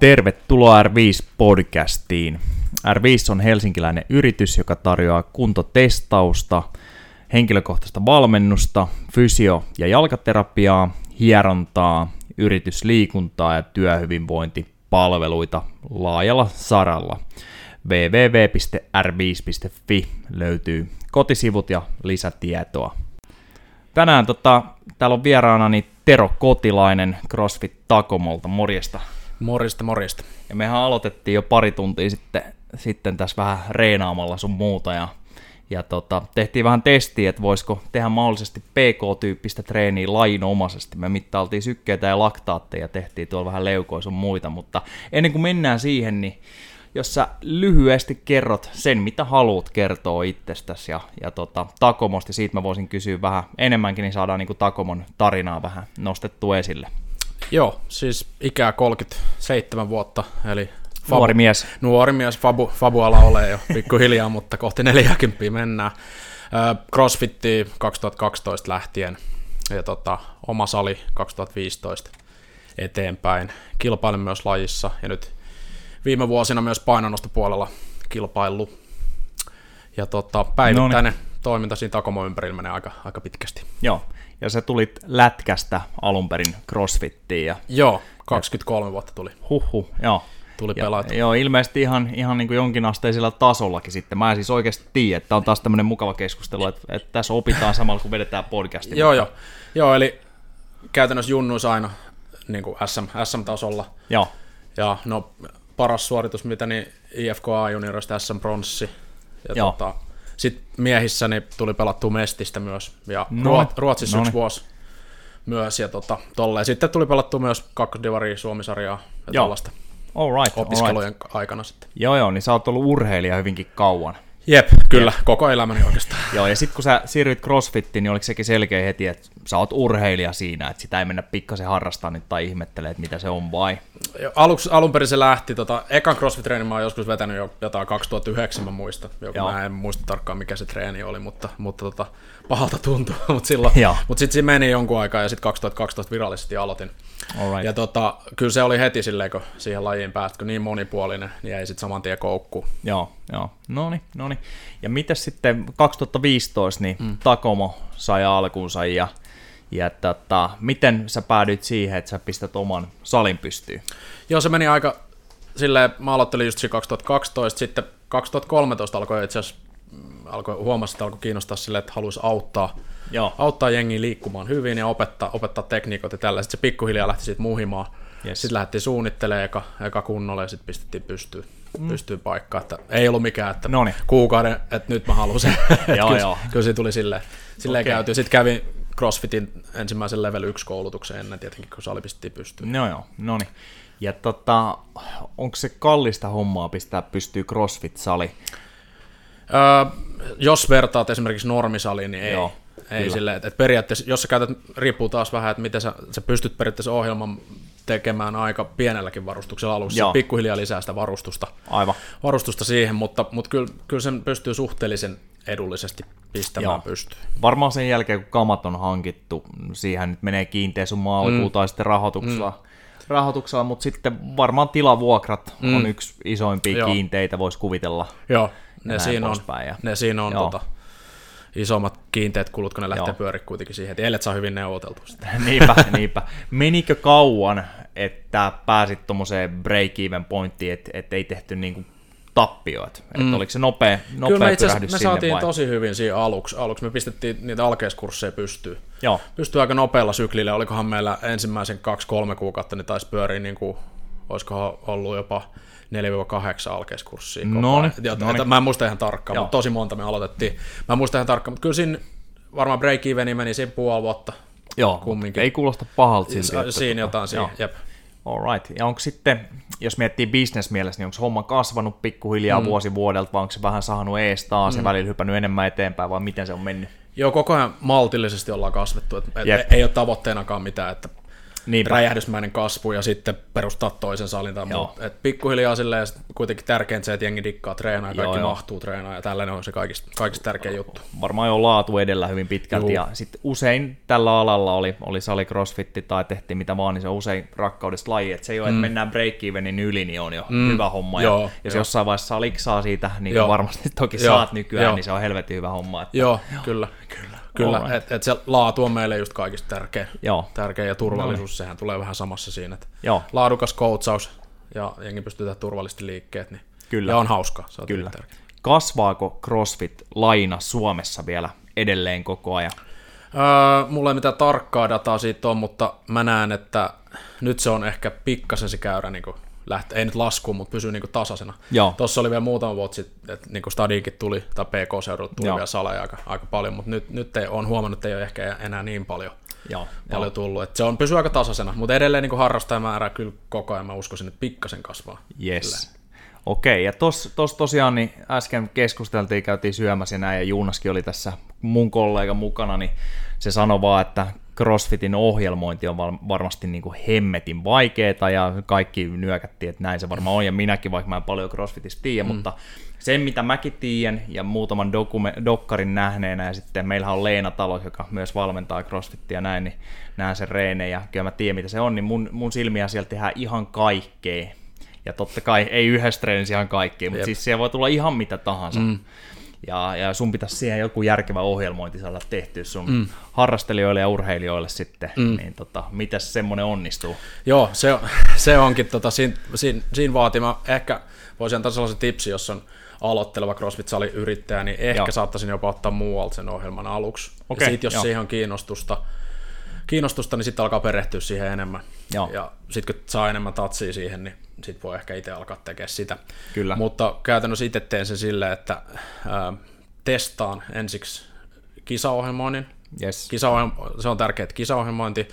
Tervetuloa R5-podcastiin. R5 on helsinkiläinen yritys, joka tarjoaa kuntotestausta, henkilökohtaista valmennusta, fysio- ja jalkaterapiaa, hierontaa, yritysliikuntaa ja työhyvinvointipalveluita laajalla saralla. www.r5.fi löytyy kotisivut ja lisätietoa. Tänään tota, täällä on vieraanani Tero Kotilainen CrossFit Takomolta. Morjesta. Morista, morista. Ja mehän aloitettiin jo pari tuntia sitten, sitten tässä vähän reenaamalla sun muuta ja, ja tota, tehtiin vähän testiä, että voisiko tehdä mahdollisesti PK-tyyppistä treeniä lainomaisesti. Me mittailtiin sykkeitä ja laktaatteja ja tehtiin tuolla vähän leukoja sun muita, mutta ennen kuin mennään siihen, niin jos sä lyhyesti kerrot sen, mitä haluat kertoa itsestäsi ja, ja tota, Takomosta, siitä mä voisin kysyä vähän enemmänkin, niin saadaan niin Takomon tarinaa vähän nostettu esille. Joo, siis ikää 37 vuotta, eli Fabu, nuori mies. Nuori mies, Fabu, Fabuala ole jo pikkuhiljaa, mutta kohti 40 mennään. Crossfitti 2012 lähtien ja tota, oma sali 2015 eteenpäin. Kilpailin myös lajissa ja nyt viime vuosina myös painonnostopuolella kilpailu. Ja tota, päivittäinen Noniin. toiminta siinä Takomo ympärillä menee aika, aika pitkästi. Joo, ja sä tulit lätkästä alun perin crossfittiin. Ja, joo, 23 ja, vuotta tuli. Huhhuh, joo. Tuli pelata. Joo, ilmeisesti ihan, ihan niin kuin jonkinasteisella tasollakin sitten. Mä en siis oikeasti tiedä, että on taas tämmöinen mukava keskustelu, että, että tässä opitaan samalla kun vedetään podcastia. joo, joo. Joo, eli käytännössä junnuis aina niin kuin SM, SM-tasolla. Joo. Ja no, paras suoritus, mitä niin IFKA juniorista SM Bronssi. Ja Joo. tota, sitten miehissä niin tuli pelattua Mestistä myös, ja no, Ruotsissa no, yksi vuosi myös, ja tota, tolleen. Sitten tuli pelattua myös kakkosdivaria Suomisarjaa ja Joo. tällaista all right, opiskelujen all right. aikana sitten. Joo, joo, niin sä oot ollut urheilija hyvinkin kauan. Jep, kyllä, Jep. koko elämäni oikeastaan. Joo, ja sitten kun sä siirryit CrossFittiin, niin oliko sekin selkeä heti, että sä oot urheilija siinä, että sitä ei mennä pikkasen harrastaa nyt tai ihmettelee, että mitä se on vai? Aluksi, alun perin se lähti, tota, ekan CrossFit-treenin mä oon joskus vetänyt jo jotain 2009, mä muista. Joku, mä en muista tarkkaan mikä se treeni oli, mutta, mutta tota, pahalta tuntuu. mutta silloin, mutta sitten se meni jonkun aikaa ja sitten 2012 virallisesti aloitin. Alright. Ja tota, kyllä se oli heti silleen, kun siihen lajiin päästä, kun niin monipuolinen, niin ei sitten saman tien koukku. Joo, joo. No niin, no niin. Ja mitä sitten 2015, niin mm. Takomo sai alkuunsa ja, ja tota, miten sä päädyit siihen, että sä pistät oman salin pystyyn? Joo, se meni aika silleen, mä aloittelin just 2012, sitten 2013 alkoi itse asiassa mm, alkoi huomasi, että alkoi kiinnostaa silleen, että haluaisi auttaa, Joo. auttaa jengiä liikkumaan hyvin ja opettaa, opettaa tekniikot ja tällä. Sitten se pikkuhiljaa lähti siitä muhimaan. Yes. Sitten lähdettiin suunnittelemaan eka, eka kunnolla ja sitten pistettiin pystyyn mm. pystyy paikkaan. Että ei ollut mikään, että Noniin. kuukauden, että nyt mä haluan sen. joo, kyllä, joo. kyllä se tuli silleen, silleen okay. käyty. Sitten kävin CrossFitin ensimmäisen level 1 koulutuksen ennen tietenkin, kun sali pistettiin pystyyn. No joo, no niin. Ja tota, onko se kallista hommaa pistää pystyy CrossFit-sali? Öö, jos vertaat esimerkiksi normisaliin, niin ei. Joo, ei silleen, että, että periaatteessa, jos sä käytät, riippuu taas vähän, että miten sä, sä pystyt periaatteessa ohjelman tekemään aika pienelläkin varustuksella alussa, Joo. pikkuhiljaa lisää sitä varustusta, Aivan. varustusta siihen, mutta, mutta kyllä, kyllä sen pystyy suhteellisen edullisesti pistämään Joo. pystyyn. Varmaan sen jälkeen, kun kamat on hankittu, siihen nyt menee kiinteä summa alkuun mm. tai sitten rahoituksella, mm. rahoituksella, mutta sitten varmaan tilavuokrat mm. on yksi isoimpia Joo. kiinteitä, voisi kuvitella. Joo, ne siinä on, ne siinä on tota, isommat kiinteät kulut, kun ne lähtee pyöriä kuitenkin siihen, että eilet saa hyvin neuvoteltu sitä. niinpä, niinpä. Menikö kauan, että pääsit tuommoiseen break-even pointtiin, että et ei tehty niinku tappioit? Mm. Että oliko se nopea, nopea Kyllä me itse me saatiin vai? tosi hyvin siinä aluksi. Aluksi me pistettiin niitä alkeiskursseja pystyyn. Joo. Pystyy aika nopealla syklillä. Olikohan meillä ensimmäisen kaksi-kolme kuukautta, niin taisi pyöriä niin kuin, olisikohan ollut jopa 4-8 alkeiskurssia. No Mä en muista ihan tarkkaan, Joo. mutta tosi monta me aloitettiin. Mä en muista ihan tarkkaan, mutta kyllä siinä varmaan break eveni meni siinä puoli vuotta. Joo, kumminkin. ei kuulosta pahalta siltä. Siinä jotain, siinä, jep. Alright. Ja onko sitten, jos miettii bisnesmielessä, niin onko homma kasvanut pikkuhiljaa mm. vuosi vuodelta, vai onko se vähän saanut ees taas mm. ja välillä hypännyt enemmän eteenpäin, vai miten se on mennyt? Joo, koko ajan maltillisesti ollaan kasvettu. Et, et ei ole tavoitteenakaan mitään, että niin räjähdysmäinen kasvu ja sitten perustaa toisen salin. Mutta pikkuhiljaa silleen kuitenkin tärkeintä se, että jengi dikkaa treenaa ja kaikki joo, mahtuu treenaa ja tällainen on se kaikista, kaikista tärkein juttu. Varmaan jo laatu edellä hyvin pitkälti Juu. ja sitten usein tällä alalla oli, oli sali crossfitti tai tehtiin mitä vaan, niin se on usein rakkaudesta laji, että se ei ole, mm. että mennään break-evenin yli, niin on jo mm. hyvä homma. Joo, ja jos jo. jossain vaiheessa saa liksaa siitä, niin kuin varmasti toki joo, saat nykyään, joo. niin se on helvetin hyvä homma. Että, joo, joo, kyllä. Kyllä. Kyllä, että et se laatu on meille just kaikista tärkeä. Joo. Tärkeä ja turvallisuus, no. sehän tulee vähän samassa siinä. Että Joo. Laadukas coachaus ja jengi pystyy tehdä turvallisesti liikkeet, niin Kyllä. ja on hauska. Se on Kyllä. Kasvaako CrossFit-laina Suomessa vielä edelleen koko ajan? Öö, mulla ei mitään tarkkaa dataa siitä on, mutta mä näen, että nyt se on ehkä pikkasen se käyrä niin lähtee, ei nyt laskuun, mutta pysyy niin tasaisena. Tuossa oli vielä muutama vuosi sitten, että niin Stadiinkin tuli, tai PK-seudulta tuli Joo. vielä saleja aika, aika paljon, mutta nyt, nyt ei, on huomannut, että ei ole ehkä enää niin paljon, Joo, paljon jo. tullut. Et se on pysyy aika tasaisena, mutta edelleen niin harrastajamäärä kyllä koko ajan mä uskoisin, että pikkasen kasvaa. Yes. Okei, ja tuossa tos tosiaan niin äsken keskusteltiin, käytiin syömässä ja näin, ja Juunaskin oli tässä mun kollega mukana, niin se sanoi vaan, että CrossFitin ohjelmointi on varmasti niin kuin hemmetin vaikeaa ja kaikki nyökättiin, että näin se varmaan on ja minäkin, vaikka mä en paljon CrossFitista tiedä, mm. mutta sen mitä mäkin tiedän ja muutaman dokume- dokkarin nähneenä ja sitten meillähän on Leena Talo, joka myös valmentaa CrossFitia ja näin, niin näen sen reeneen ja kyllä mä tiedän mitä se on, niin mun, mun silmiä sieltä tehdään ihan kaikkea. Ja totta kai ei yhdessä treenissä ihan kaikkea, mutta Jep. siis siellä voi tulla ihan mitä tahansa. Mm ja, ja sun pitäisi siihen joku järkevä ohjelmointi saada tehtyä sun mm. harrastelijoille ja urheilijoille sitten, mm. niin tota, miten semmoinen onnistuu? Joo, se, se onkin, tota, siinä, siinä, siinä vaatima, ehkä voisin antaa sellaisen tipsi, jos on aloitteleva CrossFit-sali yrittäjä, niin ehkä Joo. saattaisin jopa ottaa muualta sen ohjelman aluksi. Okay, ja sitten jos jo. siihen on kiinnostusta, kiinnostusta, niin sitten alkaa perehtyä siihen enemmän. Joo. Ja sitten kun saa enemmän tatsia siihen, niin sit voi ehkä itse alkaa tekemään sitä. Kyllä. Mutta käytännössä itse teen sen silleen, että ää, testaan ensiksi kisaohjelmoinnin. Yes. Kisaohjelmo, se on tärkeää, kisaohjelmointi.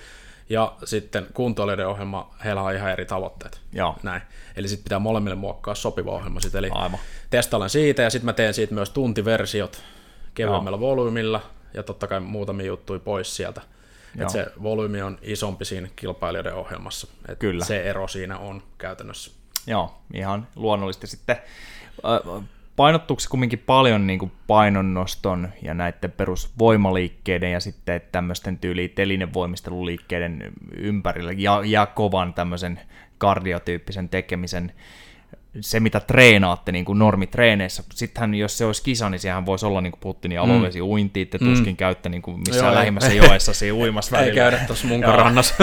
Ja sitten kuntoilijoiden ohjelma, heillä on ihan eri tavoitteet. Joo. Näin. Eli sitten pitää molemmille muokkaa sopiva ohjelma. Sit. Eli Aivan. testailen siitä ja sitten mä teen siitä myös tuntiversiot kevyemmällä volyymilla ja totta kai muutamia juttuja pois sieltä. Et se volyymi on isompi siinä kilpailijoiden ohjelmassa. Et Kyllä. Se ero siinä on käytännössä. Joo, ihan luonnollisesti sitten. Painottuuko se kumminkin paljon niin kuin painonnoston ja näiden perusvoimaliikkeiden ja sitten tämmöisten tyyliin telinevoimisteluliikkeiden ympärillä ja, ja kovan tämmöisen kardiotyyppisen tekemisen se, mitä treenaatte niin kuin normitreeneissä. Sittenhän, jos se olisi kisa, niin sehän voisi olla, niin kuin puhuttiin, niin alovesi mm. uinti, että mm. tuskin käytte niin kuin missään Joo, lähimmässä ei. joessa siinä uimassa välillä. Ei käydä tuossa mun rannassa.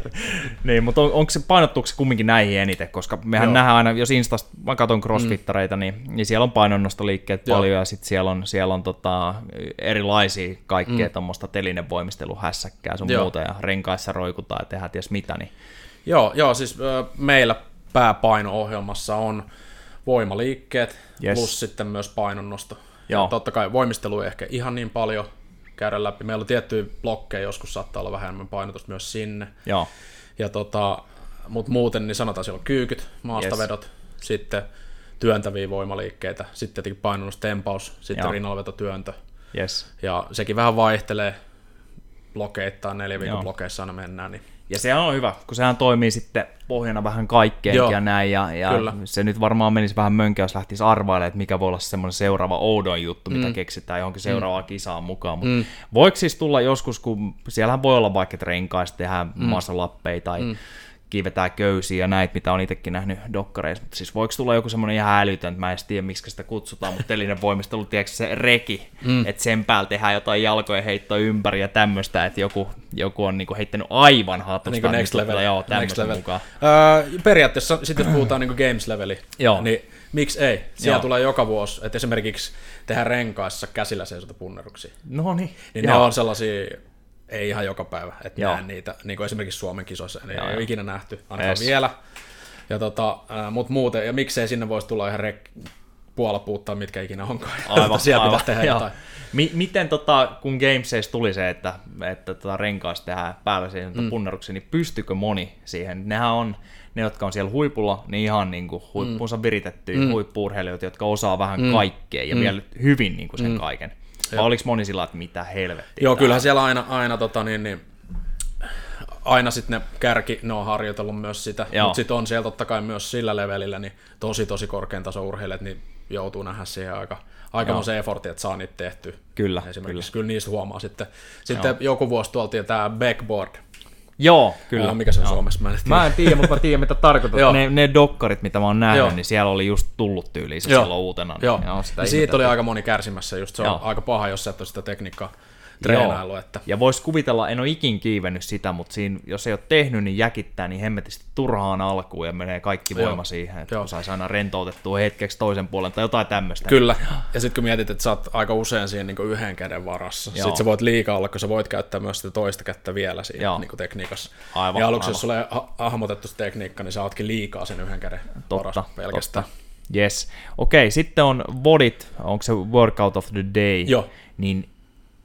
niin, mutta on, onko se, painottuuko se kumminkin näihin eniten, koska mehän Joo. nähdään aina, jos Instasta, mä katson crossfittareita, mm. niin, niin siellä on painonnostoliikkeet Joo. paljon ja sitten siellä on, siellä on tota, erilaisia kaikkea mm. tuommoista telinevoimisteluhässäkkää sun Joo. muuta ja renkaissa roikutaan ja tehdään ties mitä. Niin. Joo, joo, siis äh, meillä pääpaino-ohjelmassa on voimaliikkeet yes. plus sitten myös painonnosto. Joo. Ja totta kai voimistelu ei ehkä ihan niin paljon käydä läpi. Meillä on tiettyjä blokkeja, joskus saattaa olla vähän enemmän painotusta myös sinne. Joo. Ja tota, mutta muuten niin sanotaan siellä on kyykyt, maastavedot, yes. sitten työntäviä voimaliikkeitä, sitten tietenkin painonnus, tempaus, sitten rinnalveto, työntö. Yes. Ja sekin vähän vaihtelee blokeittain, neljä viikon blokeissa aina mennään, niin ja se on hyvä, kun sehän toimii sitten pohjana vähän kaikkeen ja näin, ja, ja se nyt varmaan menisi vähän mönkä, jos lähtisi arvailemaan, että mikä voi olla semmoinen seuraava oudon juttu, mm. mitä keksitään johonkin seuraavaan mm. kisaan mukaan. Mutta mm. voiko siis tulla joskus, kun siellähän voi olla vaikka, että renkaista tehdään mm. masalappeja tai mm kiivetään köysiä ja näitä, mitä on itsekin nähnyt dokkareissa. Mutta siis voiko tulla joku semmoinen ihan älytön, että mä en tiedä, miksi sitä kutsutaan, mutta telinen voimistelu, tiedätkö se reki, mm. että sen päällä tehdään jotain jalkojen heittoa ympäri ja tämmöistä, että joku, joku on niinku heittänyt aivan hatusta. Niin kuin next level. Joo, next level. Mukaan. Öö, periaatteessa sitten jos puhutaan niinku games leveli, joo. niin miksi ei? Siellä joo. tulee joka vuosi, että esimerkiksi tehdään renkaissa käsillä seisota punneruksia. No niin. Niin ne on sellaisia ei ihan joka päivä, että Joo. näen niitä, niin kuin esimerkiksi Suomen kisoissa, niin Joo, ei ole ikinä nähty, ainakaan yes. vielä. Ja tota, mutta muuten, ja miksei sinne voisi tulla ihan rek- puuttaa, mitkä ikinä onkaan. Aivan, Siellä aivan. tehdä Joo. jotain. M- miten tota, kun Gamesays tuli se, että, että tota renkaasta tehdään päällä siihen mm. punneruksia, niin pystykö moni siihen? Nehän on, ne, jotka on siellä huipulla, niin ihan niin kuin huippuunsa mm. viritettyjä mm. huippuurheilijoita, jotka osaa vähän mm. kaikkea ja mm. vielä hyvin niin kuin sen mm. kaiken. Vai oliko moni sillä että mitä helvettiä? Joo, kyllähän siellä aina, aina tota, niin, niin, aina sitten ne kärki, ne on harjoitellut myös sitä, mutta sitten on siellä totta kai myös sillä levelillä, niin tosi tosi korkean tason urheilijat, niin joutuu nähdä siihen aika, aikamoisen effortin, että saa niitä tehty. Kyllä, Esimerkiksi kyllä, kyllä niistä huomaa sitten. Sitten joku vuosi tuoltiin tämä backboard, Joo, kyllä. Ja, mikä se on Joo. Suomessa? Mä en, tiedä. mä en tiedä, mutta mä tiedän mitä tarkoitat. ne, ne dokkarit, mitä mä oon nähnyt, Joo. niin siellä oli just tullut tyyliin se silloin uutena. Niin Joo. Niin sitä siitä oli aika moni kärsimässä, just se on Joo. aika paha, jos sä et ole sitä tekniikkaa treenailu. Että... Ja voisi kuvitella, en ole ikin kiivennyt sitä, mutta siinä, jos ei ole tehnyt, niin jäkittää niin hemmetisti turhaan alkuun ja menee kaikki voima Joo. siihen, että Joo. saisi aina rentoutettua hetkeksi toisen puolen tai jotain tämmöistä. Kyllä, ja sitten kun mietit, että sä oot aika usein siinä niin yhden käden varassa, sitten sä voit liikaa olla, kun sä voit käyttää myös sitä toista kättä vielä siinä niin tekniikassa. Aivan, ja aluksi, aivan. jos sulle hahmotettu se tekniikka, niin sä ootkin liikaa sen yhden käden totta, varassa pelkästään. Totta. Yes. Okei, okay, sitten on vodit, onko se workout of the day, Joo. niin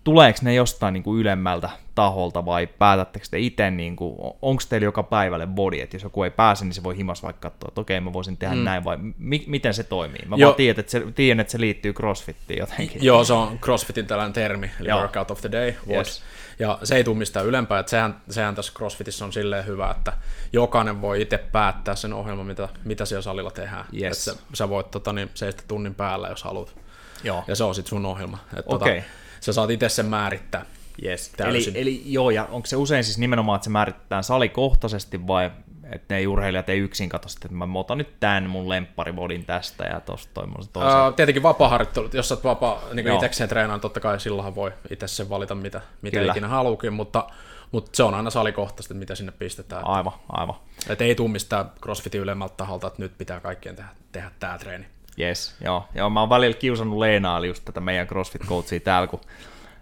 tuleeko ne jostain niin kuin ylemmältä taholta vai päätättekö te itse, niin onko teillä joka päivälle body, että jos joku ei pääse, niin se voi himas vaikka katsoa, että okei, mä voisin tehdä mm. näin, vai mi- miten se toimii? Mä Joo. vaan tiedän että, se, tiedän, että se liittyy crossfittiin jotenkin. Joo, se on crossfitin tällainen termi, eli Joo. workout of the day, yes. ja se ei tule mistään ylempää, että sehän, sehän tässä crossfitissa on silleen hyvä, että jokainen voi itse päättää sen ohjelman, mitä, mitä siellä salilla tehdään. Yes. Että sä voit tota, niin, seistä tunnin päällä, jos haluat. Joo. Ja se on sitten sun ohjelma. Että, okay. tota, sä saat itse sen määrittää. Yes. Eli, eli joo, ja onko se usein siis nimenomaan, että se määritetään salikohtaisesti vai että ne urheilijat ei yksin katso että mä otan nyt tämän mun lempparivodin tästä ja tosta toisen. Uh, tietenkin vapaa-harjoittelut, jos sä oot vapaa niin itsekseen treenaan, totta kai silloinhan voi itse sen valita, mitä, mitä ikinä haluukin, mutta, mutta se on aina salikohtaisesti, mitä sinne pistetään. Aivan, aivan. Että ei tule mistään crossfitin ylemmältä taholta, että nyt pitää kaikkien tehdä, tehdä tämä treeni. Yes, joo. joo. Mä oon välillä kiusannut Leenaa, just tätä meidän CrossFit-coachia täällä, kun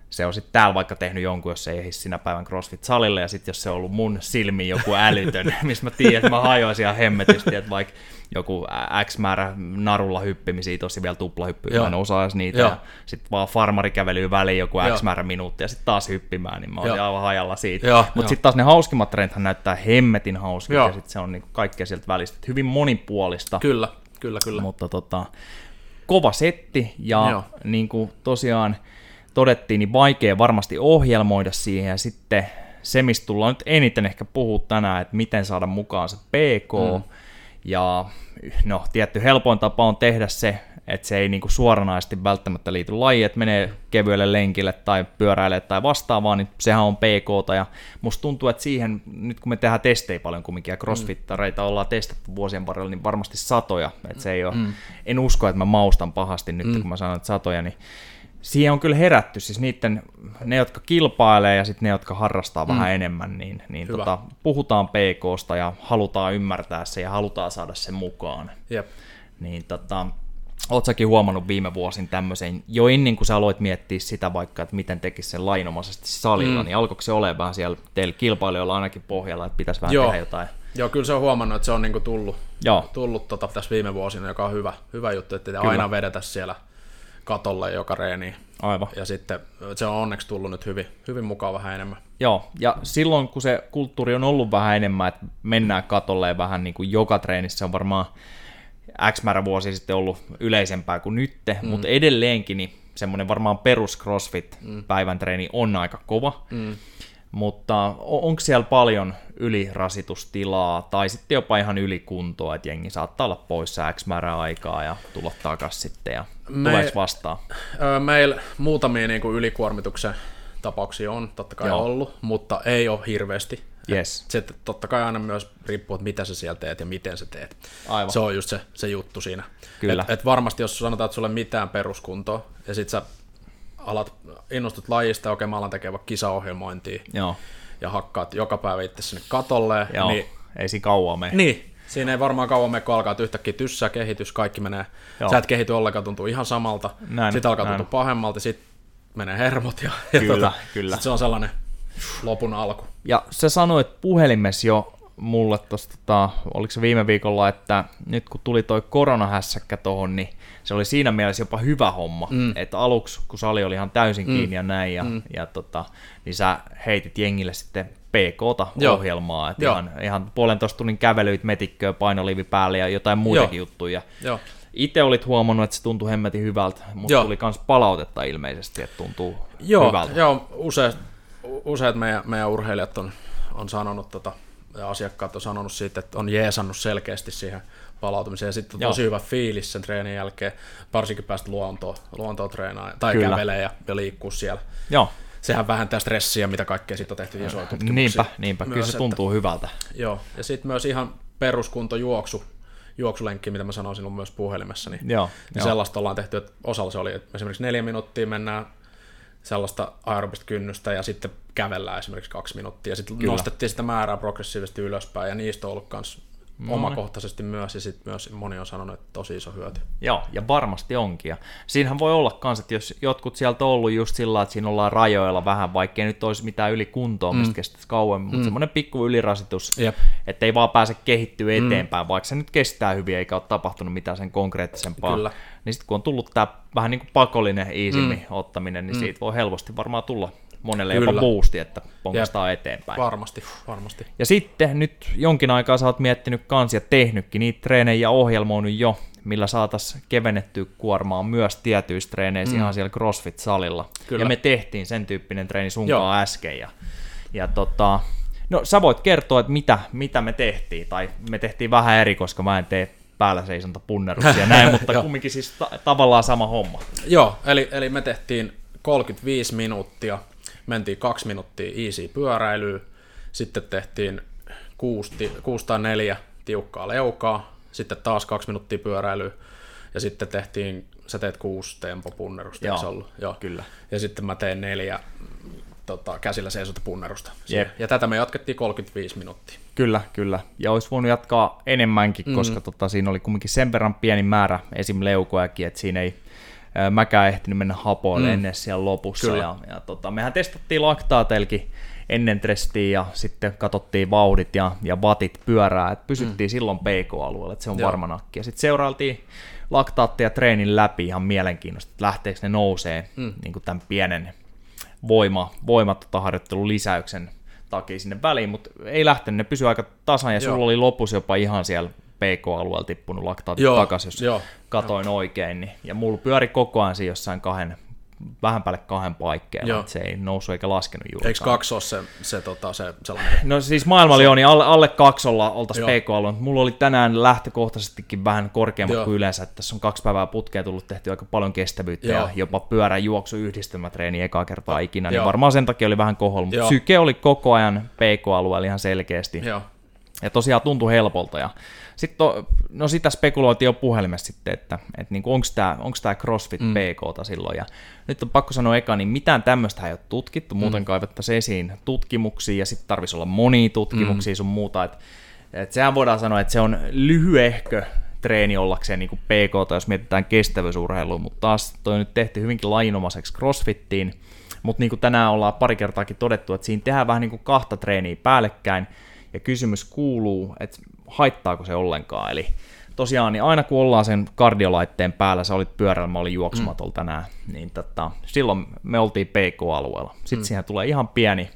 se on sitten täällä vaikka tehnyt jonkun, jos se ei ehdi sinä päivän CrossFit-salille, ja sitten jos se on ollut mun silmiin joku älytön, missä mä tiedän, että mä hajoisin ihan hemmetisti, että vaikka joku X määrä narulla hyppimisiä, tosi vielä tuplahyppyä, mä en osaisi niitä, Joo. ja sitten vaan farmari kävelyy väliin joku X määrä minuuttia, ja sitten taas hyppimään, niin mä olin aivan hajalla siitä. Mutta sitten taas ne hauskimmat trendhän näyttää hemmetin hauskilta, ja sitten se on niinku kaikkea sieltä välistä, hyvin monipuolista. Kyllä, kyllä, kyllä. Mutta tota, kova setti, ja Joo. niin kuin tosiaan, todettiin, niin vaikea varmasti ohjelmoida siihen, ja sitten se, mistä tullaan nyt eniten ehkä puhua tänään, että miten saada mukaan se PK, mm. ja no, tietty helpoin tapa on tehdä se, että se ei niinku suoranaisesti välttämättä liity lajiin, että menee kevyelle lenkille tai pyöräilee tai vastaavaa, niin sehän on PK, ja musta tuntuu, että siihen, nyt kun me tehdään testejä paljon kumminkin, ja crossfittareita mm. ollaan testattu vuosien varrella, niin varmasti satoja, että se ei ole, mm. en usko, että mä maustan pahasti nyt, mm. kun mä sanon, että satoja, niin siihen on kyllä herätty, siis niiden, ne jotka kilpailee ja sitten ne, jotka harrastaa mm. vähän enemmän, niin, niin tota, puhutaan PKsta ja halutaan ymmärtää se ja halutaan saada sen mukaan. Jep. Niin tota, Oletko säkin huomannut viime vuosin tämmöisen, jo ennen kuin sä aloit miettiä sitä vaikka, että miten tekisi sen lainomaisesti salilla, mm. niin alkoiko se olemaan vähän siellä teillä kilpailijoilla ainakin pohjalla, että pitäisi vähän Joo. tehdä jotain? Joo, kyllä se on huomannut, että se on niinku tullut, Joo. tullut tota tässä viime vuosina, joka on hyvä, hyvä juttu, että aina vedetä siellä – katolle joka reeni. Aivan. Ja sitten se on onneksi tullut nyt hyvin, hyvin mukaan vähän enemmän. Joo, ja silloin kun se kulttuuri on ollut vähän enemmän, että mennään katolle vähän niin kuin joka treenissä on varmaan X määrä vuosi sitten ollut yleisempää kuin nytte, mm. mutta edelleenkin niin semmoinen varmaan perus CrossFit mm. päivän treeni on aika kova. Mm mutta onko siellä paljon ylirasitustilaa tai sitten jopa ihan ylikuntoa, että jengi saattaa olla poissa X määrää aikaa ja tulla takaisin sitten ja Me, tuleeko vastaan? Meillä muutamia niin kuin ylikuormituksen tapauksia on totta kai Joo. ollut, mutta ei ole hirveästi. Yes. Se totta kai aina myös riippuu, että mitä sä siellä teet ja miten sä teet. Aivan. Se on just se, se juttu siinä. Kyllä. Et, et varmasti jos sanotaan, että sulle mitään peruskuntoa ja sit sä alat, innostut lajista, okei mä alan tekemään kisaohjelmointia Joo. ja hakkaat joka päivä itse sinne katolle. Joo. Niin, ei siinä kauan mene. Niin, siinä ei varmaan kauan mene, kun alkaa, että yhtäkkiä tyssää kehitys, kaikki menee, Joo. sä et kehity ollenkaan, tuntuu ihan samalta, sitten alkaa näin. tuntua pahemmalta, sitten menee hermot ja, ja kyllä, tota, kyllä. Sit se on sellainen lopun alku. Ja sä sanoit puhelimessa jo mulle tuosta, tota, oliko se viime viikolla, että nyt kun tuli toi koronahässäkkä tuohon, niin se oli siinä mielessä jopa hyvä homma, mm. että aluksi kun sali oli ihan täysin mm. kiinni ja näin, ja, mm. ja tota, niin sä heitit jengille sitten PK-ta Joo. ohjelmaa, että ihan, ihan puolentoista tunnin kävelyit metikköä, painoliivi päälle ja jotain muitakin Joo. juttuja. Joo. Itse olit huomannut, että se tuntui hemmetin hyvältä, mutta Joo. tuli myös palautetta ilmeisesti, että tuntuu Joo, hyvältä. Joo, useat, useat meidän, meidän urheilijat on on sanonut, tota, ja asiakkaat on sanonut siitä, että on jeesannut selkeästi siihen palautumiseen. Ja sitten on tosi Joo. hyvä fiilis sen treenin jälkeen, varsinkin päästä luontoon, luontoon treenaa, tai Kyllä. kävelee ja, ja liikkuu siellä. Joo. Sehän vähentää stressiä, mitä kaikkea siitä on tehty isoja tutkimuksia. Niinpä, niinpä. Myös, kyllä se tuntuu että, hyvältä. Joo, ja sitten myös ihan peruskuntojuoksu, juoksulenkki, mitä mä sanoin silloin myös puhelimessa, niin, joo, niin jo. sellaista ollaan tehty, että osalla se oli, että esimerkiksi neljä minuuttia mennään sellaista aerobista kynnystä ja sitten kävellään esimerkiksi kaksi minuuttia. Ja sitten Kyllä. nostettiin sitä määrää progressiivisesti ylöspäin ja niistä on ollut myös No. omakohtaisesti myös, ja sitten myös moni on sanonut, että tosi iso hyöty. Joo, ja varmasti onkin. Ja siinähän voi olla myös, että jos jotkut sieltä on ollut just sillä että siinä ollaan rajoilla vähän, vaikkei nyt olisi mitään ylikuntoa, mm. mistä kestäisi kauemmin, mm. mutta semmoinen pikku ylirasitus, Jep. että ei vaan pääse kehittyä mm. eteenpäin, mm. vaikka se nyt kestää hyvin, eikä ole tapahtunut mitään sen konkreettisempaa. Kyllä. Niin sitten kun on tullut tämä vähän niin kuin pakollinen easimmin mm. ottaminen, niin mm. siitä voi helposti varmaan tulla monelle Kyllä. jopa boosti, että ponkastaa eteenpäin. Varmasti, varmasti. Ja sitten nyt jonkin aikaa sä oot miettinyt kansia tehnytkin niitä treenejä ohjelmoinut jo, millä saataisiin kevennettyä kuormaa myös tietyissä treeneissä mm. ihan siellä CrossFit-salilla. Kyllä. Ja me tehtiin sen tyyppinen treeni sunkaan äsken. Ja, ja tota, no sä voit kertoa, että mitä, mitä me tehtiin, tai me tehtiin vähän eri, koska mä en tee päällä seisonta punneruksia näin, mutta kumminkin siis ta- tavallaan sama homma. Joo, eli, eli me tehtiin 35 minuuttia mentiin kaksi minuuttia easy pyöräilyä, sitten tehtiin kuusi, kuusi tai neljä tiukkaa leukaa, sitten taas kaksi minuuttia pyöräilyä, ja sitten tehtiin, sä teet kuusi tempopunnerusta, Joo, ollut? Joo, kyllä. Ja sitten mä teen neljä tota, käsillä seisota punnerusta. Yep. Ja tätä me jatkettiin 35 minuuttia. Kyllä, kyllä. Ja olisi voinut jatkaa enemmänkin, mm-hmm. koska tota, siinä oli kumminkin sen verran pieni määrä esim. leukojakin, että siinä ei mäkään ehtinyt mennä hapoille mm. ennen siellä lopussa. Kyllä. Ja, ja tota, mehän testattiin laktaatelkin ennen trestiä ja sitten katsottiin vauhdit ja, ja vatit pyörää, että pysyttiin mm. silloin PK-alueella, että se on Joo. varma nakki. Ja sitten seurailtiin laktaatteja treenin läpi ihan mielenkiinnosta, että lähteekö ne nousee mm. niin kuin tämän pienen voima, voima tota, lisäyksen takia sinne väliin, mutta ei lähtenyt, ne pysyi aika tasan ja Joo. sulla oli lopussa jopa ihan siellä PK-alueella tippunut laktaatit takaisin, jos joo, katoin joo. oikein. Niin, ja mulla pyöri koko ajan siinä jossain kahden, vähän päälle kahden paikkeilla, että se ei noussut eikä laskenut juuri. Eikö kaksi ole se, se, tota, se sellainen? No siis maailma oli niin alle, alle kaksolla oltaisiin PK-alueella, mutta mulla oli tänään lähtökohtaisestikin vähän korkeammat kuin yleensä, että tässä on kaksi päivää putkea tullut tehty aika paljon kestävyyttä Joo. ja jopa pyörä juoksu yhdistelmätreeni ekaa kertaa ikinä, niin Joo. varmaan sen takia oli vähän koholla, mutta syke oli koko ajan PK-alueella ihan selkeästi. Joo. Ja tosiaan tuntui helpolta ja sitten to, no sitä spekuloitiin jo puhelimessa sitten, että, että niin onko tämä onks tää CrossFit mm. PK silloin. Ja nyt on pakko sanoa eka, niin mitään tämmöistä ei ole tutkittu, muuten mm. kaivettaisiin esiin tutkimuksia ja sitten tarvitsisi olla monia tutkimuksia mm. sun muuta. Että, että sehän voidaan sanoa, että se on lyhyehkö treeni ollakseen niin PK, jos mietitään kestävyysurheilua, mutta taas toi on nyt tehty hyvinkin lajinomaiseksi CrossFittiin, mutta niin kuin tänään ollaan pari kertaakin todettu, että siinä tehdään vähän niin kuin kahta treeniä päällekkäin, ja kysymys kuuluu, että haittaako se ollenkaan. Eli tosiaan niin aina kun ollaan sen kardiolaitteen päällä, sä olit pyörällä, mä olin juoksumaton mm. tänään, niin tota, silloin me oltiin PK-alueella. Sitten mm. siihen tulee ihan pieni,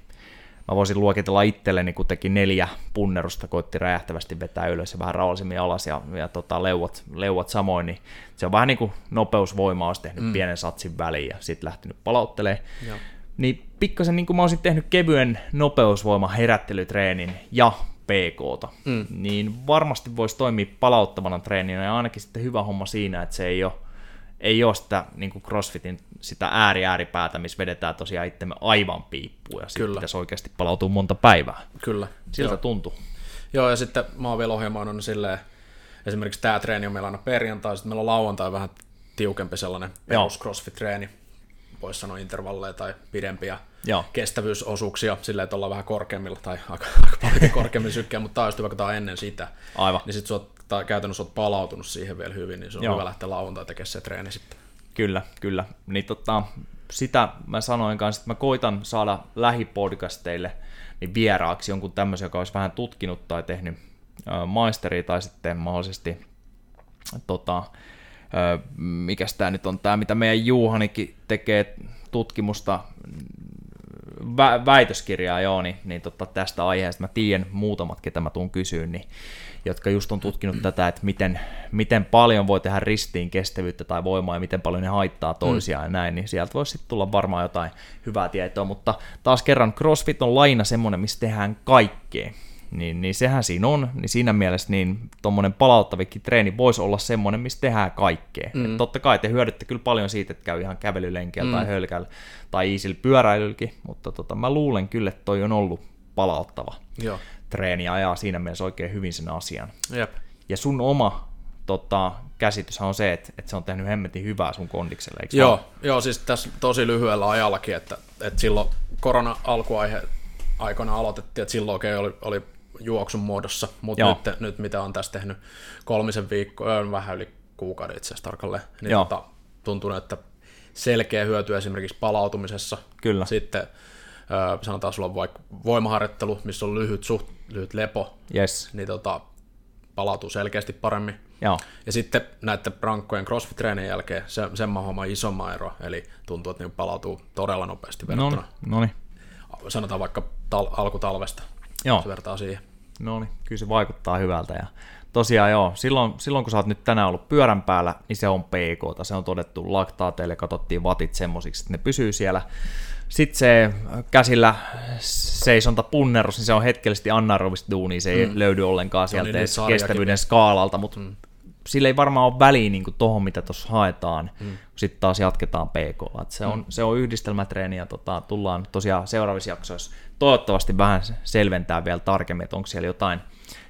mä voisin luokitella itselleni, kun teki neljä punnerusta, koitti räjähtävästi vetää ylös ja vähän rauhallisemmin alas ja, ja tota, leuat, leuat samoin, niin se on vähän niin kuin nopeusvoima olisi tehnyt mm. pienen satsin väliin ja sitten lähtenyt palauttelemaan. Joo. Niin pikkasen niin kuin mä olisin tehnyt kevyen nopeusvoima herättelytreenin ja PKta, mm. niin varmasti voisi toimia palauttavana treeninä ja ainakin sitten hyvä homma siinä, että se ei ole, ei ole sitä niin kuin CrossFitin sitä ääri-ääripäätä, missä vedetään tosiaan itsemme aivan piippuun ja sitten pitäisi oikeasti palautua monta päivää. Kyllä. Siltä Joo. tuntuu. Joo, ja sitten mä oon vielä ohjelmoinut silleen, esimerkiksi tämä treeni on meillä aina perjantai, sitten meillä on lauantai vähän tiukempi sellainen perus CrossFit-treeni, voisi sanoa intervalleja tai pidempiä Joo. kestävyysosuuksia silleen, että ollaan vähän korkeammilla tai aika, aika paljon korkeammin sykkää, mutta taas vaikka tämä on ennen sitä, Aivan. niin sitten sut, tai käytännössä olet palautunut siihen vielä hyvin, niin se on Joo. hyvä lähteä lauantai tekemään se treeni sitten. Kyllä, kyllä. Niin tota, sitä mä sanoin kanssa, että mä koitan saada lähipodcasteille niin vieraaksi jonkun tämmöisen, joka olisi vähän tutkinut tai tehnyt maisteria tai sitten mahdollisesti tota, mikä tämä nyt on tämä, mitä meidän Juhanikin tekee tutkimusta vä- väitöskirjaa joo, niin, niin tota, tästä aiheesta mä tiedän muutamat, ketä mä tuun kysyyn, niin, jotka just on tutkinut tätä, että miten, miten paljon voi tehdä ristiin kestävyyttä tai voimaa ja miten paljon ne haittaa toisiaan mm. ja näin, niin sieltä voisi sitten tulla varmaan jotain hyvää tietoa, mutta taas kerran CrossFit on laina semmoinen, missä tehdään kaikkea niin, niin sehän siinä on, niin siinä mielessä niin tuommoinen palauttavikin treeni voisi olla semmoinen, missä tehdään kaikkea. Mm. Et totta kai te hyödytte kyllä paljon siitä, että käy ihan kävelylenkillä mm. tai hölkällä tai iisillä pyöräilylläkin, mutta tota, mä luulen kyllä, että toi on ollut palauttava Joo. treeni ja ajaa siinä mielessä oikein hyvin sen asian. Jep. Ja sun oma tota, käsityshän on se, että, että se on tehnyt hemmetin hyvää sun kondikselle, eikö Joo, joo, siis tässä tosi lyhyellä ajallakin, että, että silloin korona-alkuaihe aikana aloitettiin, että silloin oikein oli, oli juoksun muodossa, mutta nyt, nyt, mitä on tässä tehnyt kolmisen viikkoa, vähän yli kuukauden itse asiassa tarkalleen, niin tota, tuntuu, että selkeä hyöty esimerkiksi palautumisessa. Kyllä. Sitten sanotaan sulla on vaikka voimaharjoittelu, missä on lyhyt, suht lyhyt lepo, yes. niin tota, palautuu selkeästi paremmin. Joo. Ja sitten näiden rankkojen crossfit-treenien jälkeen se, sen mä isomman ero, eli tuntuu, että ne palautuu todella nopeasti verrattuna. No niin. Sanotaan vaikka tal- alkutalvesta, Joo. se vertaa siihen. No niin, kyllä se vaikuttaa hyvältä. Ja tosiaan joo, silloin, silloin kun sä oot nyt tänään ollut pyörän päällä, niin se on PK, se on todettu laktaateille, katsottiin vatit semmoisiksi, että ne pysyy siellä. Sitten se käsillä seisonta punnerus, niin se on hetkellisesti anaerobista duunia, se ei mm. löydy ollenkaan sieltä niin kestävyyden skaalalta, mutta mm. sillä ei varmaan ole väliä niin tuohon, mitä tuossa haetaan, mm. sitten taas jatketaan PK. Se on, mm. se on yhdistelmätreeni ja tota, tullaan tosiaan seuraavissa jaksoissa toivottavasti vähän selventää vielä tarkemmin, että onko siellä jotain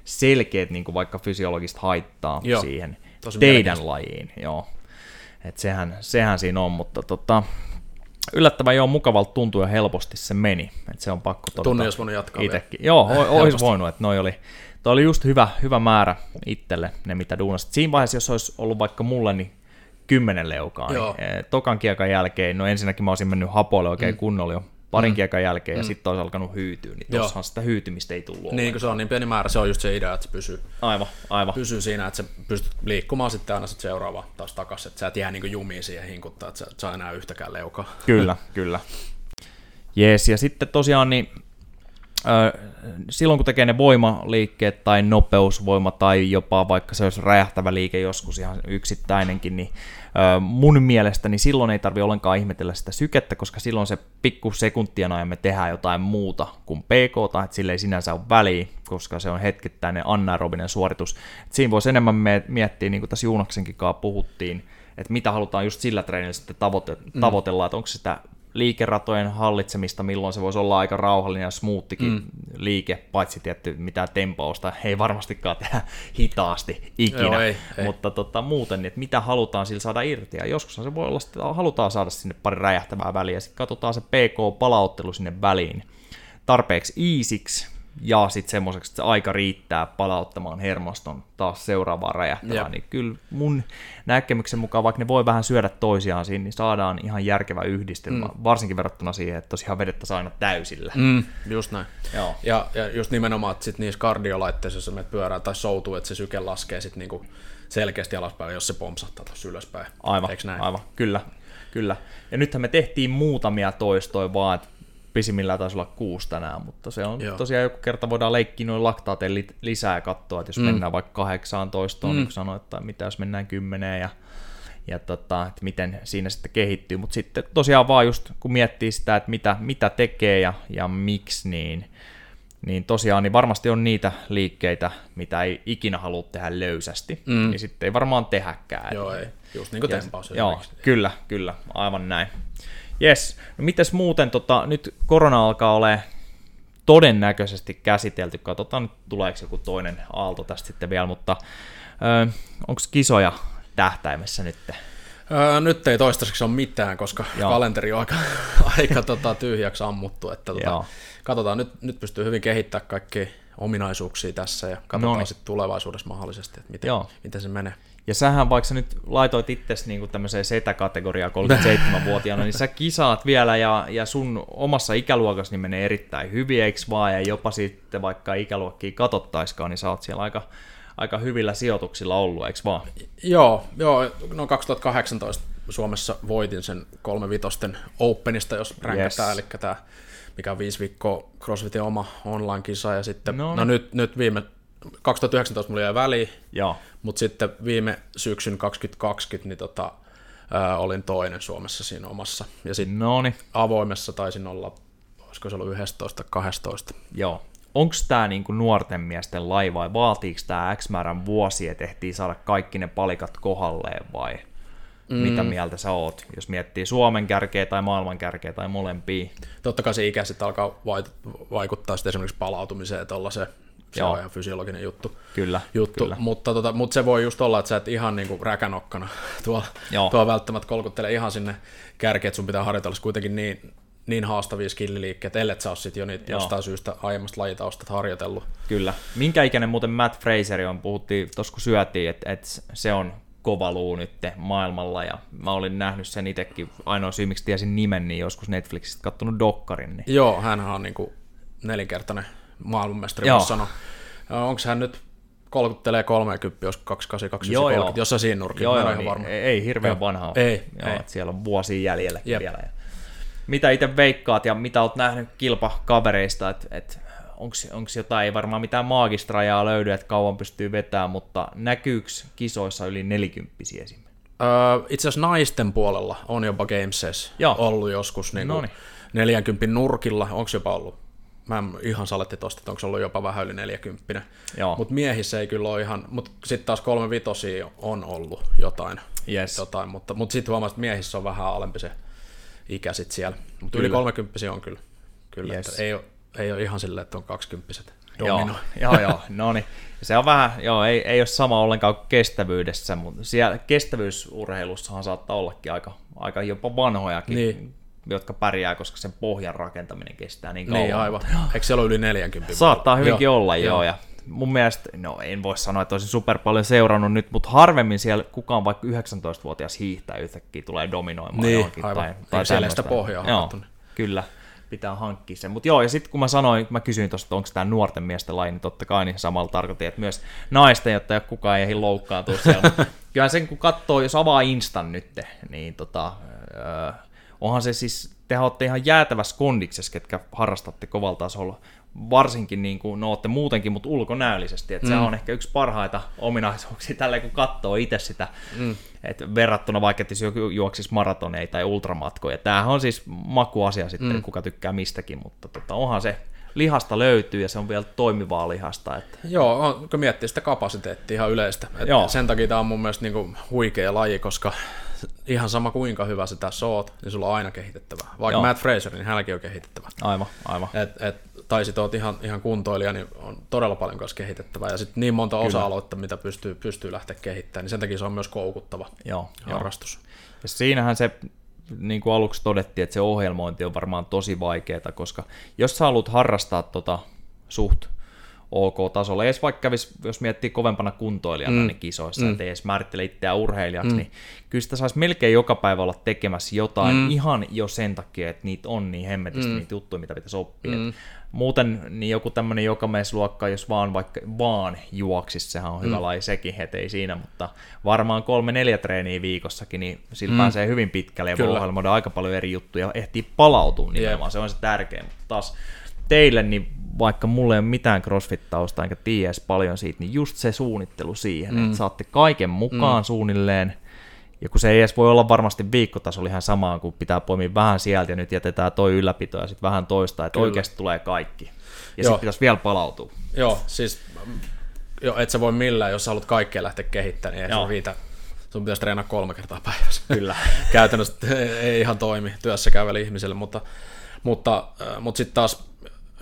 selkeät niin kuin vaikka fysiologista haittaa Joo, siihen teidän lajiin. Joo. Et sehän, sehän siinä on, mutta tota, yllättävän joo mukavalta tuntuu ja helposti se meni. Et se on pakko todeta. Tunnin olisi voinut jatkaa itekin. Joo, olisi voinut, että noi oli, toi oli just hyvä, hyvä määrä itselle ne mitä duunasit. Siinä vaiheessa, jos olisi ollut vaikka mulle, niin kymmenen leukaa. Niin, tokan kiekan jälkeen, no ensinnäkin mä olisin mennyt hapoille oikein mm. kunnolla jo parin mm. kiekan jälkeen mm. ja sitten olisi alkanut hyytyä, niin tuossahan sitä hyytymistä ei tullut Niin, kun se on niin pieni määrä, se on just se idea, että se pysyy, aivan, aivan. pysyy siinä, että sä pystyt liikkumaan sitten aina sit seuraava taas takaisin, että sä et jää niin jumiin siihen hinkuttaa, että sä et saa enää yhtäkään leukaa. Kyllä, kyllä. Jees, ja sitten tosiaan niin silloin kun tekee ne voimaliikkeet tai nopeusvoima tai jopa vaikka se olisi räjähtävä liike joskus ihan yksittäinenkin, niin mun mielestä niin silloin ei tarvi ollenkaan ihmetellä sitä sykettä, koska silloin se pikku sekuntien ajan me tehdään jotain muuta kuin PK, että sille ei sinänsä ole väliä, koska se on hetkittäinen anaerobinen suoritus. Et siinä voisi enemmän miettiä, niin kuin tässä Juunaksenkin kanssa puhuttiin, että mitä halutaan just sillä treenillä sitten tavoite- mm. tavoitella, että onko sitä liikeratojen hallitsemista, milloin se voisi olla aika rauhallinen ja smoothikin mm. liike, paitsi tietty mitä tempausta, ei varmastikaan tehdä hitaasti ikinä, Joo, ei, ei. mutta tota, muuten, että mitä halutaan sillä saada irti, ja joskus se voi olla, että halutaan saada sinne pari räjähtävää väliä, ja sitten katsotaan se PK-palauttelu sinne väliin. Tarpeeksi iisiksi, ja sitten semmoiseksi, että se aika riittää palauttamaan hermoston taas seuraavaan räjähtävään, niin kyllä mun näkemyksen mukaan, vaikka ne voi vähän syödä toisiaan siinä, niin saadaan ihan järkevä yhdistelmä, mm. varsinkin verrattuna siihen, että tosiaan vedettäisiin aina täysillä. Mm, just näin. Joo. Ja, ja just nimenomaan, että sit niissä kardiolaitteissa, jos menet pyörää tai soutuu, että se syke laskee sitten niinku selkeästi alaspäin, jos se pompsahtaa tuossa ylöspäin. Aivan, näin? aivan, kyllä. Kyllä. Ja nythän me tehtiin muutamia toistoja vaan, että pisimmillään taisi olla kuusi tänään, mutta se on Joo. tosiaan joku kerta voidaan leikkiä noin laktaateen lisää ja katsoa, että jos mm. mennään vaikka 18, mm. niin kuin sanoit, että mitä jos mennään kymmeneen ja, ja tota, että miten siinä sitten kehittyy, mutta sitten tosiaan vaan just kun miettii sitä, että mitä, mitä tekee ja, ja miksi, niin, niin tosiaan niin varmasti on niitä liikkeitä, mitä ei ikinä halua tehdä löysästi, mm. niin sitten ei varmaan tehäkään. Joo, ei. Just niin kuin tempaus. Joo, kyllä, kyllä, aivan näin. Jes, no mites muuten, tota, nyt korona alkaa ole todennäköisesti käsitelty, katsotaan nyt tuleeko joku toinen aalto tästä sitten vielä, mutta onko kisoja tähtäimessä nyt? Öö, nyt ei toistaiseksi ole mitään, koska Joo. kalenteri on aika, aika tota, tyhjäksi ammuttu. Että, tota, katsotaan, nyt, nyt pystyy hyvin kehittämään kaikki ominaisuuksia tässä ja katsotaan no sitten tulevaisuudessa mahdollisesti, että miten, miten se menee. Ja sähän vaikka sä nyt laitoit itsesi niin kuin tämmöiseen setä-kategoriaan 37-vuotiaana, niin sä kisaat vielä ja, ja sun omassa ikäluokassa niin menee erittäin hyvin, eikö vaan? Ja jopa sitten vaikka ikäluokkia katsottaiskaan, niin sä oot siellä aika, aika hyvillä sijoituksilla ollut, eikö vaan? Joo, joo no 2018 Suomessa voitin sen kolme vitosten Openista, jos ränkätään, yes. eli tämä mikä on viisi viikkoa CrossFitin oma online-kisa, ja sitten, no, no nyt, nyt viime, 2019 mulla jäi väliin, mutta sitten viime syksyn 2020, niin tota, ää, olin toinen Suomessa siinä omassa, ja sitten Noni. avoimessa taisin olla, olisiko se ollut 11 12. Joo. Onko tämä niinku nuorten miesten laiva vai vaatiiko tämä X määrän vuosia, että ehtii saada kaikki ne palikat kohalleen vai mm. mitä mieltä sä oot, jos miettii Suomen kärkeä tai maailman kärkeä tai molempia? Totta kai se ikä sitten alkaa vaikuttaa sitten esimerkiksi palautumiseen, että se se Joo. on ihan fysiologinen juttu. Kyllä, juttu. kyllä. Mutta, tota, mutta se voi just olla, että sä et ihan niin kuin räkänokkana tuo, tuo välttämättä kolkuttele ihan sinne kärkeen, että sun pitää harjoitella kuitenkin niin, niin haastavia skilliliikkeitä, ellei sä ole sit jo niitä Joo. jostain syystä aiemmasta lajitaustat harjoitellut. Kyllä. Minkä ikäinen muuten Matt Fraser on, puhuttiin tuossa kun syötiin, että, että se on kova luu nyt maailmalla ja mä olin nähnyt sen itsekin, ainoa syy miksi tiesin nimen, niin joskus Netflixistä kattonut dokkarin. Niin... Joo, hän on niin kuin nelinkertainen maailmanmestari, voisi sanoa. Onko hän nyt kolkuttelee 30, jos 28, joo, 30, jos siinä nurkin, joo, joo, niin, varma. Ei, ei hirveän vanhaa. Ei, joo, ei. siellä on vuosia jäljellä Jep. vielä. Mitä itse veikkaat ja mitä olet nähnyt kilpakavereista, että et, onko jotain, ei varmaan mitään maagista rajaa löydy, että kauan pystyy vetämään, mutta näkyykö kisoissa yli 40 esimerkiksi? Öö, itse asiassa naisten puolella on jopa Gameses ollut joskus niin 40 nurkilla, onko jopa ollut mä en ihan saletti tosta, että onko se ollut jopa vähän yli 40. Mutta miehissä ei kyllä ole ihan, mutta sitten taas kolme vitosia on ollut jotain. Yes. jotain mutta mutta sitten huomasin, että miehissä on vähän alempi se ikä sit siellä. Mutta yli 30 on kyllä. kyllä yes. että ei, ole, ei ole ihan silleen, että on 20 Joo, joo, joo, no niin. Se on vähän, joo, ei, ei ole sama ollenkaan kestävyydessä, mutta siellä kestävyysurheilussahan saattaa ollakin aika, aika jopa vanhojakin niin jotka pärjää, koska sen pohjan rakentaminen kestää niin kauan. Niin, aivan. Eikö siellä ole yli 40? Saattaa hyvinkin joo, olla, joo. joo. Ja mun mielestä, no en voi sanoa, että olisin super paljon seurannut nyt, mutta harvemmin siellä kukaan vaikka 19-vuotias hiihtää yhtäkkiä tulee dominoimaan niin, johonkin. Aivan. Tai, tai siellä sitä pohjaa joo, kyllä pitää hankkia sen. Mutta joo, ja sitten kun mä sanoin, mä kysyin tuosta, onko tämä nuorten miesten laji, niin totta kai niin samalla tarkoitin, että myös naisten, jotta ei kukaan ei loukkaantua siellä. Kyllä sen kun katsoo, jos avaa Instan nyt, niin tota, öö, onhan se siis, te olette ihan jäätävässä kondiksessa, ketkä harrastatte kovalla tasolla, varsinkin niin kuin, no olette muutenkin, mutta ulkonäöllisesti, että mm. se on ehkä yksi parhaita ominaisuuksia tällä kun katsoo itse sitä, mm. että verrattuna vaikka, että joku juoksisi maratoneita tai ultramatkoja, tämähän on siis makuasia sitten, mm. kuka tykkää mistäkin, mutta tota, onhan se lihasta löytyy ja se on vielä toimivaa lihasta. Että... Joo, on, kun miettii sitä kapasiteettia ihan yleistä. Joo. Sen takia tämä on mun mielestä niin kuin huikea laji, koska ihan sama kuinka hyvä sä tässä oot, niin sulla on aina kehitettävä. Vaikka Joo. Matt Fraser, niin hänelläkin on kehitettävä. Aivan, aivan. Et, et, tai sit oot ihan, ihan kuntoilija, niin on todella paljon kanssa kehitettävää. Ja sitten niin monta Kyllä. osa-aluetta, mitä pystyy, pystyy lähteä kehittämään, niin sen takia se on myös koukuttava Joo, harrastus. Jo. Ja siinähän se niin kuin aluksi todettiin, että se ohjelmointi on varmaan tosi vaikeaa, koska jos sä haluat harrastaa tota suht ok-tasolla, edes vaikka kävisi, jos miettii kovempana kuntoilijana mm. niin kisoissa, mm. ettei edes määrittele itseään urheilijaksi, mm. niin kyllä sitä saisi melkein joka päivä olla tekemässä jotain mm. ihan jo sen takia, että niitä on niin hemmetisti mm. niitä juttuja, mitä pitäisi oppia. Mm. Muuten niin joku tämmöinen jokamiesluokka, jos vaan vaikka vaan juoksis, sehän on hyvä mm. laji sekin, ei siinä, mutta varmaan kolme neljä treeniä viikossakin, niin sillä mm. pääsee hyvin pitkälle ja voi ohjelmoida aika paljon eri juttuja, ehtii palautua nimenomaan, se on se tärkein. Mutta taas teille, niin vaikka mulle ei ole mitään crossfit-tausta enkä tiedä paljon siitä, niin just se suunnittelu siihen, mm. että saatte kaiken mukaan mm. suunnilleen, ja kun se ei edes voi olla varmasti viikkotasolla ihan samaan, kun pitää poimia vähän sieltä ja nyt jätetään toi ylläpito ja sitten vähän toista, että Kyllä. oikeasti tulee kaikki. Ja sitten pitäisi vielä palautua. Joo, siis jo, et sä voi millään, jos sä haluat kaikkea lähteä kehittämään, niin ei se riitä. Sun pitäisi treenaa kolme kertaa päivässä. Kyllä. Käytännössä ei ihan toimi työssä käyvälle ihmiselle, mutta, mutta, äh, mutta sitten taas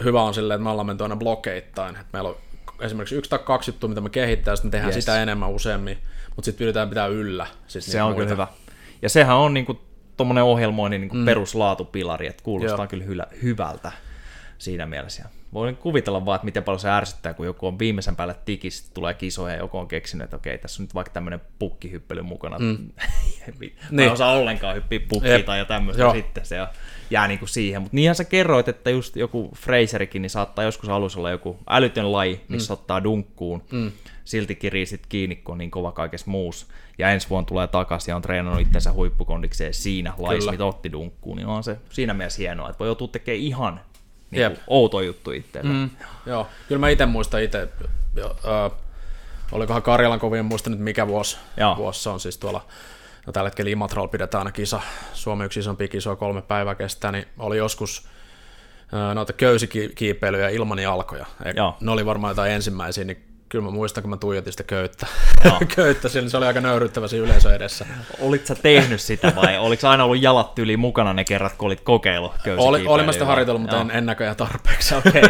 hyvä on silleen, että me ollaan menty aina blokeittain. Että meillä on esimerkiksi yksi tai kaksi juttua, mitä me kehittää, sitten me tehdään yes. sitä enemmän useammin, mutta sitten pyritään pitää yllä. Siis se on muita. kyllä hyvä. Ja sehän on niinku tuommoinen ohjelmoinnin niinku mm. peruslaatupilari, että kuulostaa Joo. kyllä hylä, hyvältä. siinä mielessä. Voin kuvitella vaan, että miten paljon se ärsyttää, kun joku on viimeisen päälle tikis, tulee kisoja ja joku on keksinyt, että okei, tässä on nyt vaikka tämmöinen pukkihyppely mukana. Mm. niin. en osaa ollenkaan hyppiä pukkiin tai tämmöistä sitten. Se jää niin kuin siihen. Mutta niinhän sä kerroit, että just joku Fraserikin niin saattaa joskus alussa olla joku älytön laji, missä mm. ottaa dunkkuun. Mm. Silti kirii sit kiinni, kun on niin kova kaikessa muussa. Ja ensi vuonna tulee takaisin ja on treenannut itsensä huippukondikseen siinä lajissa, mitä otti dunkkuun. Niin on se siinä mielessä hienoa, että voi joutua tekemään ihan niin kuin outo juttu itselle. Mm. Joo, kyllä mä itse muistan itse, äh, olikohan Karjalan kovin, en muista nyt mikä vuosi, vuosi se on siis tuolla no tällä hetkellä Imatralla pidetään aina kisa, Suomi yksi isompi kiso, kolme päivää kestää, niin oli joskus noita köysikiipeilyjä ilman jalkoja. Ne oli varmaan jotain ensimmäisiä, niin kyllä mä muistan, kun mä tuijotin sitä köyttä, no. köyttä siellä, se oli aika nöyryttävä siinä yleisö edessä. Olit sä tehnyt sitä vai oliko aina ollut jalat yli mukana ne kerrat, kun olit kokeillut Oli, olin mä sitä harjoitellut, mutta en, en näköjään tarpeeksi. Okay.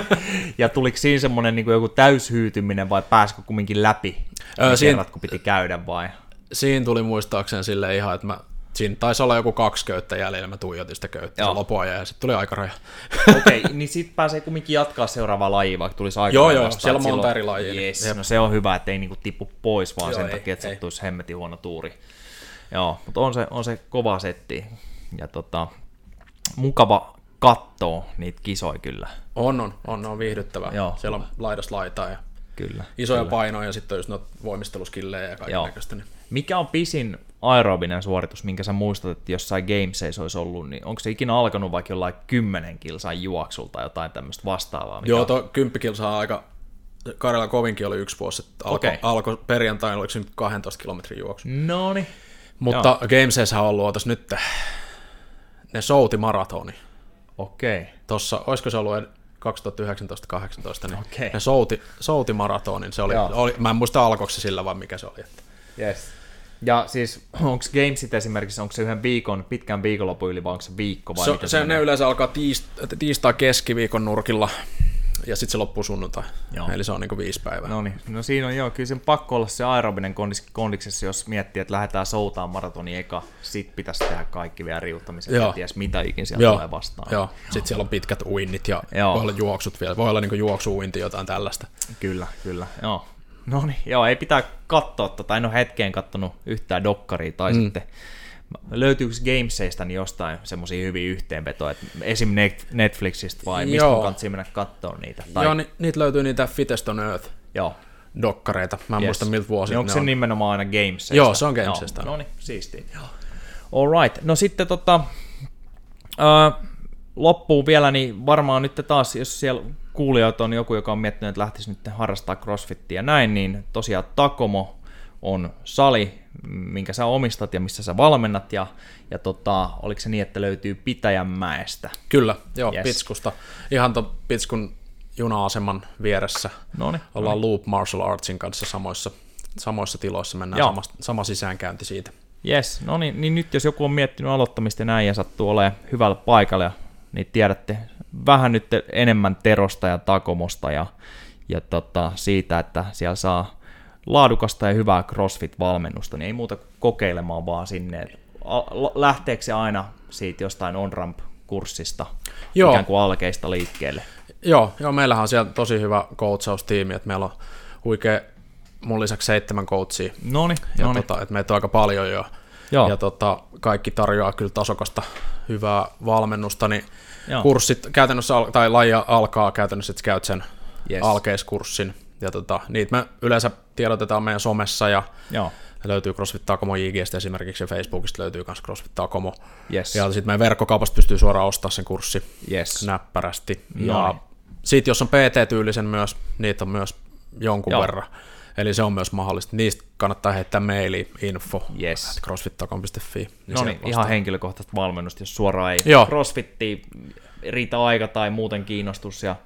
Ja tuliko siinä semmoinen niin joku täyshyytyminen vai pääsikö kumminkin läpi öö, siinä, kerrat, kun piti käydä vai? Siinä tuli muistaakseni sille ihan, että mä Siinä taisi olla joku kaksi köyttä jäljellä, mä tuijotin sitä köyttä lopuajan ja sitten tuli aikaraja. Okei, okay, niin sitten pääsee kumminkin jatkaa seuraavaa lajia, vaikka tulisi aika Joo, joo, siellä on monta silloin... eri lajia. Yes, niin. no se on hyvä, että ei niinku tipu pois, vaan joo, sen ei, takia, että sattuisi hemmetin huono tuuri. Joo, mutta on se, on se kova setti. Ja tota, mukava katsoa niitä kisoja kyllä. On, on, on, on viihdyttävää. Joo. Siellä on laidas laitaa ja kyllä, isoja kyllä. painoja ja sitten on just voimisteluskillejä ja kaiken näköistä. Niin. Mikä on pisin aerobinen suoritus, minkä sä muistat, että jossain Gamesissa olisi ollut, niin onko se ikinä alkanut vaikka jollain kymmenen kilsan juoksulta tai jotain tämmöistä vastaavaa? Mikä Joo, tuo kymppi kilsaa on aika, Karjala kovinkin oli yksi vuosi, että alkoi okay. alko perjantaina, oliko se nyt 12 kilometrin juoksu. No niin. Mutta Gamesissa on ollut otas nyt, ne souti maratoni. Okei. Okay. Tossa, olisiko se ollut 2019-2018, niin okay. ne souti, souti maratonin, se oli, oli, mä en muista alkoiko se sillä vai mikä se oli. Että. Yes. Ja siis onko Gamesit esimerkiksi, onko se yhden viikon, pitkän viikonlopun yli vai onko se viikko vai se, se, se ne yleensä alkaa tiist, tiistaa keskiviikon nurkilla ja sitten se loppuu sunnuntai. Joo. Eli se on niinku viisi päivää. No niin, no siinä on joo, kyllä sen pakko olla se aerobinen kondiksessa, jos miettii, että lähdetään soutaan maratoni eka, sit pitäisi tehdä kaikki vielä riuttamiset, ja ties mitä ikin siellä joo. tulee vastaan. Joo, sitten siellä on pitkät uinnit ja joo. voi olla juoksut vielä, voi olla niinku juoksuuinti jotain tällaista. Kyllä, kyllä, joo. No niin, joo, ei pitää katsoa, tota, en ole hetkeen kattonut yhtään dokkaria, tai mm. sitten löytyykö Gameseista niin jostain semmoisia hyviä yhteenvetoja, että esim. Netflixistä vai mistä Joo. kannattaa mennä katsoa niitä? Tai... Joo, ni- niitä löytyy niitä Fittest on Earth Joo. dokkareita, mä en yes. muista miltä vuosi niin onko se on. nimenomaan aina Gameseista? Joo, se on Gamesista. No niin, siistiä. All right, no sitten tota, uh, loppuun vielä, niin varmaan nyt taas, jos siellä kuulijat on joku, joka on miettinyt, että lähtisi nyt harrastaa crossfittiä ja näin, niin tosiaan Takomo on sali, minkä sä omistat ja missä sä valmennat, ja, ja tota, oliko se niin, että löytyy Pitäjänmäestä? Kyllä, joo, yes. Pitskusta. Ihan tuon Pitskun juna-aseman vieressä. Noniin, Ollaan noniin. Loop Martial Artsin kanssa samoissa, samoissa tiloissa, mennään sama, sama sisäänkäynti siitä. Yes, no niin, niin nyt jos joku on miettinyt aloittamista näin ja sattuu olemaan hyvällä paikalla ja niin tiedätte vähän nyt enemmän Terosta ja Takomosta ja, ja tota, siitä, että siellä saa laadukasta ja hyvää CrossFit-valmennusta, niin ei muuta kuin kokeilemaan vaan sinne. Lähteekö se aina siitä jostain on-ramp-kurssista, joo. ikään kuin alkeista liikkeelle? Joo, joo, meillähän on siellä tosi hyvä coachaustiimi, että meillä on huikea mun lisäksi seitsemän coachia. Noni, ja noni. Tota, että meitä on aika paljon jo. Joo. Ja tota, kaikki tarjoaa kyllä tasokasta hyvää valmennusta, niin Joo. kurssit käytännössä, tai laji alkaa käytännössä, että käyt sen yes. alkeiskurssin, ja tota, niitä me yleensä tiedotetaan meidän somessa, ja Joo. löytyy CrossFit Takomo IGstä esimerkiksi, ja Facebookista löytyy myös CrossFit Takomo, yes. ja sitten meidän verkkokaupasta pystyy suoraan ostamaan sen kurssi yes. näppärästi, ja sitten jos on PT-tyylisen myös, niitä on myös jonkun Joo. verran, Eli se on myös mahdollista. Niistä kannattaa heittää maili info yes. crossfit.com.fi. Niin no niin, ihan henkilökohtaista valmennusta, jos suoraan ei Joo. crossfitti riitä aika tai muuten kiinnostus ja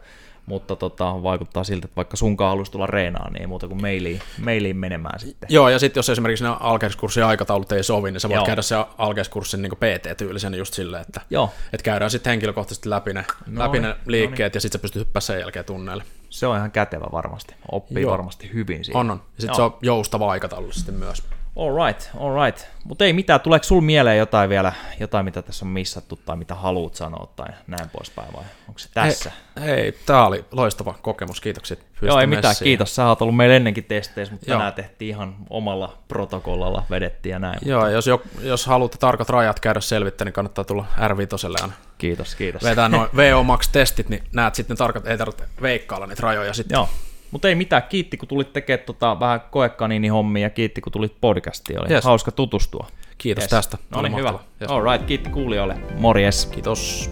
mutta tota, vaikuttaa siltä, että vaikka sunkaan haluaisi tulla reenaan, niin ei muuta kuin mailiin, mailiin menemään sitten. Joo, ja sitten jos esimerkiksi ne alkeiskurssin aikataulut ei sovi, niin sä voit Joo. käydä se alkeiskurssin niin PT-tyylisen just silleen, että, Joo. että käydään sitten henkilökohtaisesti läpi ne, no läpi ne niin, liikkeet, no niin. ja sitten sä pystyt hyppäämään sen jälkeen tunneille. Se on ihan kätevä varmasti, oppii Joo. varmasti hyvin siinä. On, on. Ja sitten se on joustava aikataulu sitten myös. All right, all right. Mutta ei mitään, tuleeko sul mieleen jotain vielä, jotain mitä tässä on missattu tai mitä haluat sanoa tai näin poispäin vai onko se tässä? Hei, hei tämä oli loistava kokemus, kiitokset. Joo, ei mitään, messiin. kiitos. Sä oot ollut meillä ennenkin testeissä, mutta Joo. tänään tehtiin ihan omalla protokollalla, vedettiin ja näin. Joo, mutta... jos, jo, jos haluatte tarkat rajat käydä selvittämään, niin kannattaa tulla R5 aina. Kiitos, kiitos. Vetää noin VO Max-testit, niin näet sitten tarkat, ei tarvitse veikkailla niitä rajoja sitten. Joo, mutta ei mitään, kiitti kun tulit tekemään tota, vähän koekaniini hommia ja kiitti kun tulit podcastiin, oli yes. hauska tutustua. Kiitos yes. tästä. No niin, hyvä. Yes. All right, kiitti kuulijoille. Morjes. Kiitos.